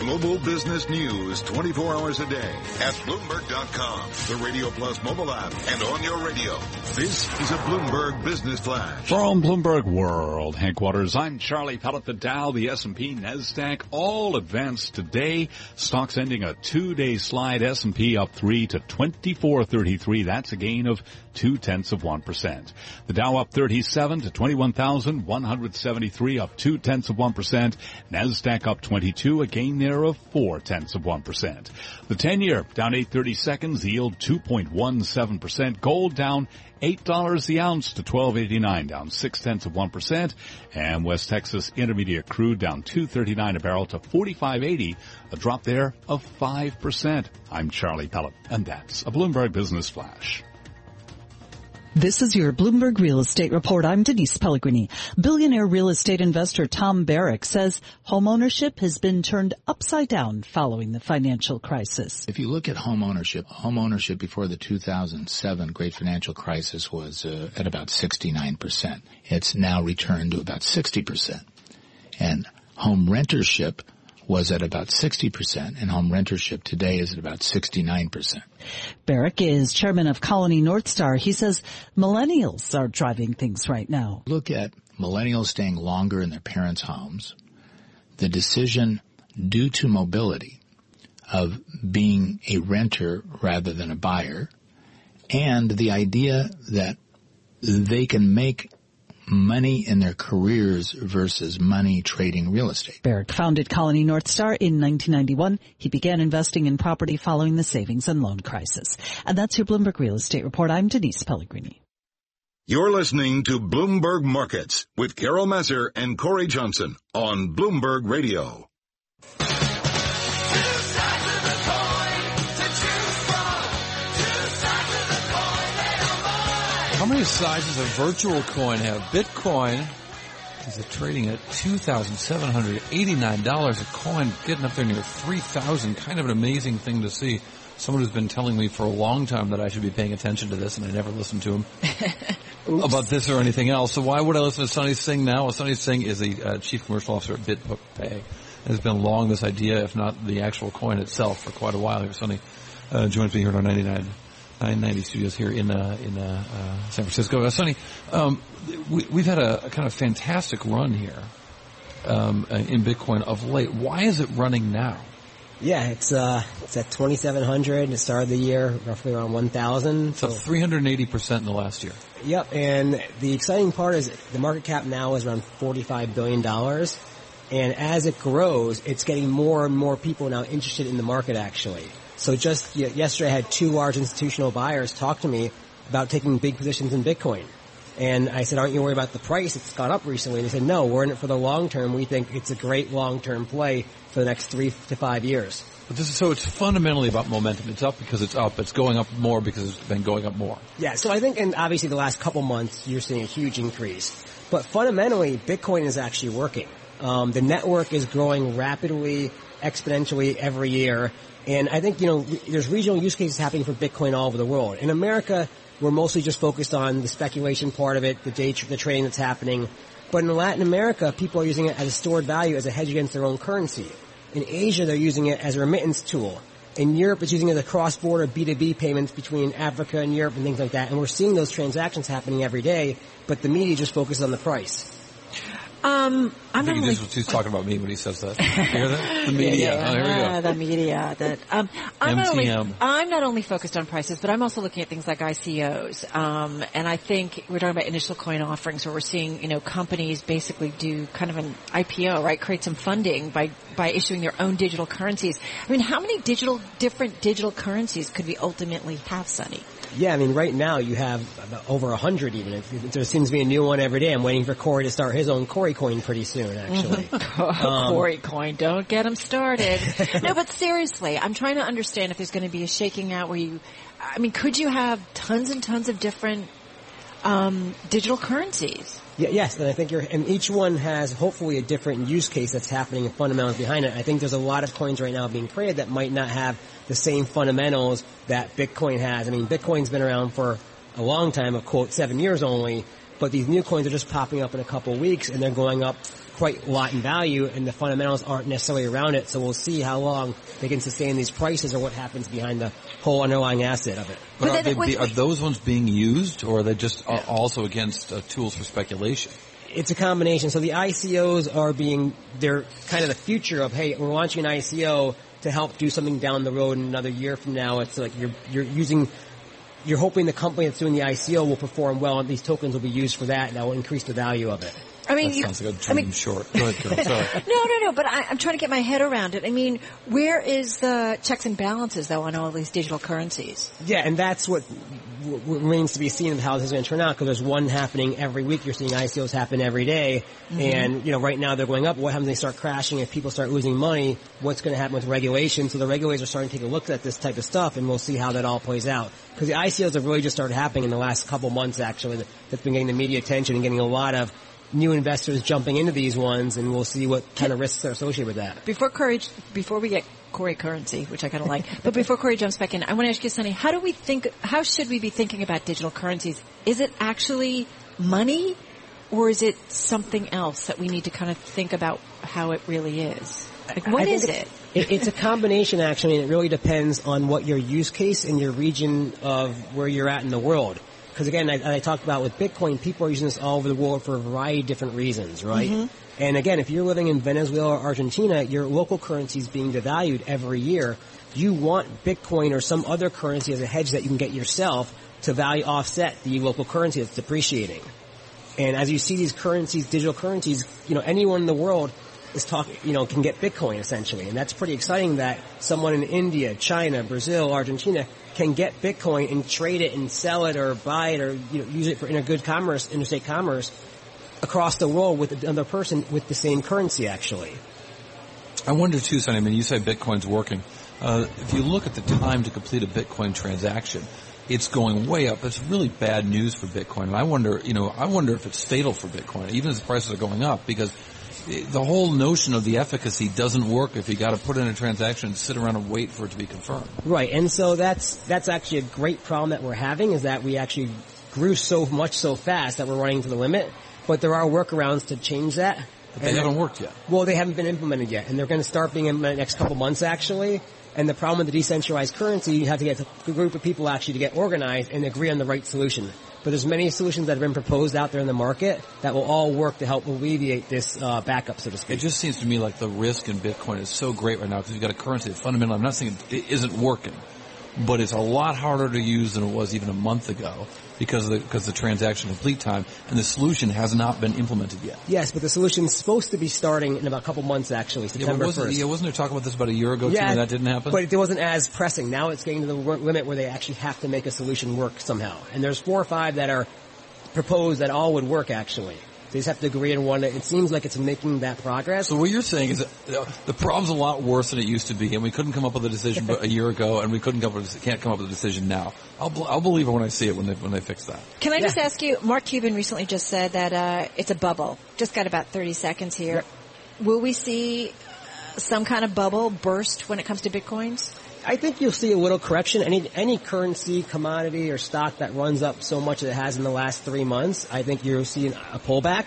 Global business news 24 hours a day at Bloomberg.com, the Radio Plus mobile app, and on your radio. This is a Bloomberg Business Flash. From Bloomberg World headquarters, I'm Charlie Pellet. The Dow, the S&P, NASDAQ, all advanced today. Stocks ending a two-day slide. S&P up three to 2433. That's a gain of two tenths of one percent. The Dow up 37 to 21,173, up two tenths of one percent. NASDAQ up 22, a gain there of four tenths of one percent. The 10 year down 830 seconds, yield 2.17 percent. Gold down eight dollars the ounce to 12.89, down six tenths of one percent. And West Texas Intermediate crude down 2.39 a barrel to 45.80, a drop there of five percent. I'm Charlie Pellet, and that's a Bloomberg Business Flash. This is your Bloomberg Real Estate Report. I'm Denise Pellegrini. Billionaire real estate investor Tom Barrack says homeownership has been turned upside down following the financial crisis. If you look at homeownership, homeownership before the 2007 great financial crisis was uh, at about 69%. It's now returned to about 60%. And home rentership was at about 60% and home rentership today is at about 69%. Barrack is chairman of Colony NorthStar. He says millennials are driving things right now. Look at millennials staying longer in their parents' homes. The decision due to mobility of being a renter rather than a buyer and the idea that they can make money in their careers versus money trading real estate. Barrack founded Colony NorthStar in 1991. He began investing in property following the savings and loan crisis. And that's your Bloomberg Real Estate Report. I'm Denise Pellegrini. You're listening to Bloomberg Markets with Carol Massar and Cory Johnson on Bloomberg Radio. Many sizes of virtual coin have? Bitcoin is it trading at $2,789 a coin, getting up there near 3000 Kind of an amazing thing to see. Someone who's been telling me for a long time that I should be paying attention to this, and I never listened to him about this or anything else. So why would I listen to Sonny Singh now? Well, Sonny Singh is the uh, chief commercial officer at BitPay. It has been long this idea, if not the actual coin itself, for quite a while. Here, Sonny uh, joins me here on 99. 990 studios here in uh, in uh, uh, San Francisco. Uh, Sonny, um, we, have had a, a, kind of fantastic run here um, in Bitcoin of late. Why is it running now? Yeah, it's uh, it's at 2,700. It started the year roughly around 1,000. So 380 percent in the last year. Yep, and the exciting part is the market cap now is around 45 billion dollars, and as it grows, it's getting more and more people now interested in the market actually. So just yesterday I had two large institutional buyers talk to me about taking big positions in Bitcoin. And I said, aren't you worried about the price? It's gone up recently. And they said, no, we're in it for the long term. We think it's a great long-term play for the next three to five years. But this is, so it's fundamentally about momentum. It's up because it's up. It's going up more because it's been going up more. Yeah. So I think, and obviously the last couple months, you're seeing a huge increase. But fundamentally, Bitcoin is actually working. Um, the network is growing rapidly, exponentially every year. And I think, you know, there's regional use cases happening for Bitcoin all over the world. In America, we're mostly just focused on the speculation part of it, the day, the trading that's happening. But in Latin America, people are using it as a stored value, as a hedge against their own currency. In Asia, they're using it as a remittance tool. In Europe, it's using it as a cross-border B2B payments between Africa and Europe and things like that. And we're seeing those transactions happening every day, but the media just focuses on the price. Um, I'm I think only, he's talking about me when he says that. hear that? The media. Yeah, oh, here we go. Uh, the media. That um, I'm not only I'm not only focused on prices, but I'm also looking at things like ICOs. Um, and I think we're talking about initial coin offerings, where we're seeing you know companies basically do kind of an IPO, right? Create some funding by by issuing their own digital currencies. I mean, how many digital different digital currencies could we ultimately have, Sonny? Yeah, I mean, right now you have over a hundred even. There seems to be a new one every day. I'm waiting for Cory to start his own Cory coin pretty soon, actually. um, Cory coin, don't get him started. no, but seriously, I'm trying to understand if there's going to be a shaking out where you, I mean, could you have tons and tons of different um, digital currencies? Yeah, yes, and I think you're, and each one has hopefully a different use case that's happening and fundamentals behind it. I think there's a lot of coins right now being created that might not have the same fundamentals that Bitcoin has. I mean, Bitcoin's been around for a long time, of quote, seven years only, but these new coins are just popping up in a couple of weeks and they're going up quite a lot in value and the fundamentals aren't necessarily around it. So we'll see how long they can sustain these prices or what happens behind the whole underlying asset of it. But, but are, they, wait, are, those ones being used or are they just yeah. also against uh, tools for speculation? It's a combination. So the ICOs are being, they're kind of the future of, hey, we're launching an ICO to help do something down the road in another year from now. It's like you're, you're using you're hoping the company that's doing the ICO will perform well and these tokens will be used for that and that will increase the value of it. I mean, that you, sounds like a dream I mean, short. Go ahead, Sorry. no, no, no. But I, am trying to get my head around it. I mean, where is the checks and balances though on all these digital currencies? Yeah, and that's what, what remains to be seen of how this is going to turn out because there's one happening every week. You're seeing ICOs happen every day, mm-hmm. and you know right now they're going up. What happens? They start crashing. If people start losing money, what's going to happen with regulation? So the regulators are starting to take a look at this type of stuff, and we'll see how that all plays out. Because the ICOs have really just started happening in the last couple months. Actually, that's been getting the media attention and getting a lot of new investors jumping into these ones, and we'll see what kind of risks are associated with that. Before Cory, before we get Cory currency, which I kind of like, but before Cory jumps back in, I want to ask you, Sonny, how do we think? How should we be thinking about digital currencies? Is it actually money, or is it something else that we need to kind of think about how it really is? Like, what is it? it? It's a combination, actually, and it really depends on what your use case and your region of where you're at in the world because again, I, I, talked about with Bitcoin, people are using this all over the world for a variety of different reasons, right? Mm-hmm. And again, if you're living in Venezuela or Argentina, your local currency is being devalued every year. You want Bitcoin or some other currency as a hedge that you can get yourself to value offset the local currency that's depreciating. And as you see these currencies, digital currencies, you know, anyone in the world is talking, you know, can get Bitcoin essentially. And that's pretty exciting that someone in India, China, Brazil, Argentina can get Bitcoin and trade it and sell it or buy it or you know, use it for intergood commerce, interstate commerce across the world with another person with the same currency actually. I wonder too, Sonny, I mean, you say Bitcoin's working. Uh, if you look at the time to complete a Bitcoin transaction, it's going way up. That's really bad news for Bitcoin. And I wonder, you know, I wonder if it's fatal for Bitcoin, even as the prices are going up, because the whole notion of the efficacy doesn't work if you got to put in a transaction and sit around and wait for it to be confirmed. Right, and so that's that's actually a great problem that we're having is that we actually grew so much so fast that we're running to the limit. But there are workarounds to change that. But they haven't worked yet. Well, they haven't been implemented yet, and they're going to start being in the next couple months actually. And the problem with the decentralized currency, you have to get a group of people actually to get organized and agree on the right solution. But there's many solutions that have been proposed out there in the market that will all work to help alleviate this uh, backup, so to speak. It just seems to me like the risk in Bitcoin is so great right now because you've got a currency that fundamentally, I'm not saying it isn't working, but it's a lot harder to use than it was even a month ago because of the, because the transaction complete time and the solution has not been implemented yet. Yes, but the solution is supposed to be starting in about a couple months actually, September yeah, wasn't, 1st. Yeah, wasn't there talk about this about a year ago yeah, too and that didn't happen? But it wasn't as pressing. Now it's getting to the limit where they actually have to make a solution work somehow. And there's four or five that are proposed that all would work actually. They just have to agree on one. It seems like it's making that progress. So what you're saying is that the problem's a lot worse than it used to be, and we couldn't come up with a decision a year ago, and we couldn't come up with, can't come up with a decision now. I'll, I'll believe it when I see it when they when they fix that. Can I yeah. just ask you? Mark Cuban recently just said that uh, it's a bubble. Just got about 30 seconds here. Will we see some kind of bubble burst when it comes to bitcoins? I think you'll see a little correction. Any any currency, commodity, or stock that runs up so much as it has in the last three months, I think you'll see a pullback.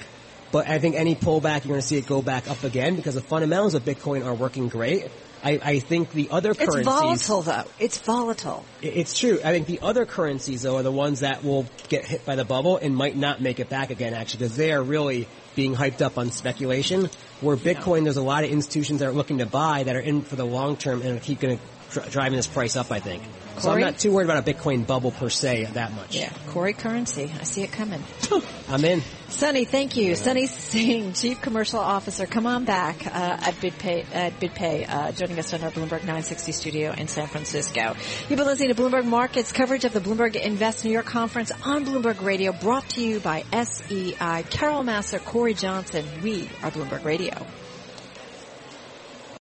But I think any pullback, you're going to see it go back up again because the fundamentals of Bitcoin are working great. I, I think the other currencies. It's volatile though. It's volatile. It's true. I think the other currencies though are the ones that will get hit by the bubble and might not make it back again actually because they are really being hyped up on speculation. Where Bitcoin, yeah. there's a lot of institutions that are looking to buy that are in for the long term and keep going to driving this price up, I think. Cory? So I'm not too worried about a Bitcoin bubble per se that much. Yeah, Cory Currency. I see it coming. I'm in. Sonny, thank you. Sonny Singh, Chief Commercial Officer. Come on back uh, at BitPay, at BitPay uh, joining us in our Bloomberg 960 studio in San Francisco. You've been listening to Bloomberg Markets coverage of the Bloomberg Invest New York conference on Bloomberg Radio, brought to you by SEI. Carol Massar, Cory Johnson. We are Bloomberg Radio.